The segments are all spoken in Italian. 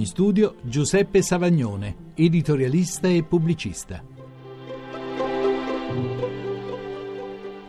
In studio Giuseppe Savagnone, editorialista e pubblicista.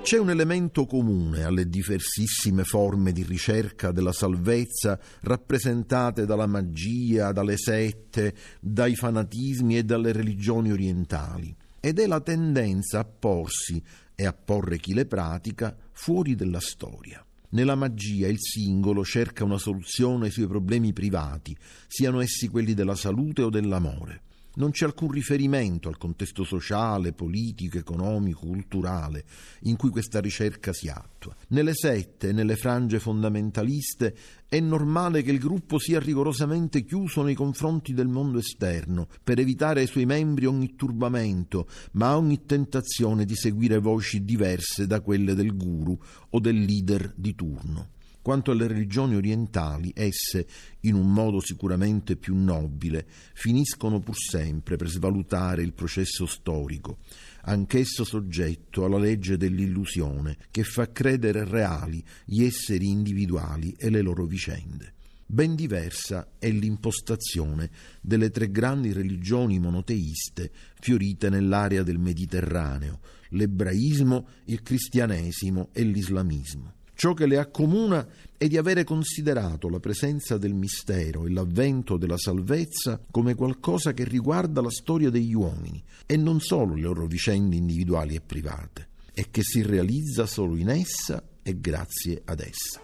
C'è un elemento comune alle diversissime forme di ricerca della salvezza rappresentate dalla magia, dalle sette, dai fanatismi e dalle religioni orientali, ed è la tendenza a porsi e a porre chi le pratica fuori della storia. Nella magia il singolo cerca una soluzione ai suoi problemi privati, siano essi quelli della salute o dell'amore. Non c'è alcun riferimento al contesto sociale, politico, economico, culturale in cui questa ricerca si attua. Nelle sette nelle frange fondamentaliste è normale che il gruppo sia rigorosamente chiuso nei confronti del mondo esterno, per evitare ai suoi membri ogni turbamento, ma ogni tentazione di seguire voci diverse da quelle del guru o del leader di turno. Quanto alle religioni orientali, esse, in un modo sicuramente più nobile, finiscono pur sempre per svalutare il processo storico, anch'esso soggetto alla legge dell'illusione che fa credere reali gli esseri individuali e le loro vicende. Ben diversa è l'impostazione delle tre grandi religioni monoteiste fiorite nell'area del Mediterraneo, l'ebraismo, il cristianesimo e l'islamismo. Ciò che le accomuna è di avere considerato la presenza del mistero e l'avvento della salvezza come qualcosa che riguarda la storia degli uomini e non solo le loro vicende individuali e private, e che si realizza solo in essa e grazie ad essa.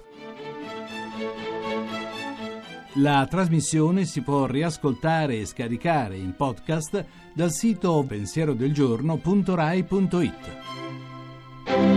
La trasmissione si può riascoltare e scaricare in podcast dal sito pensierodelgiorno.rai.it.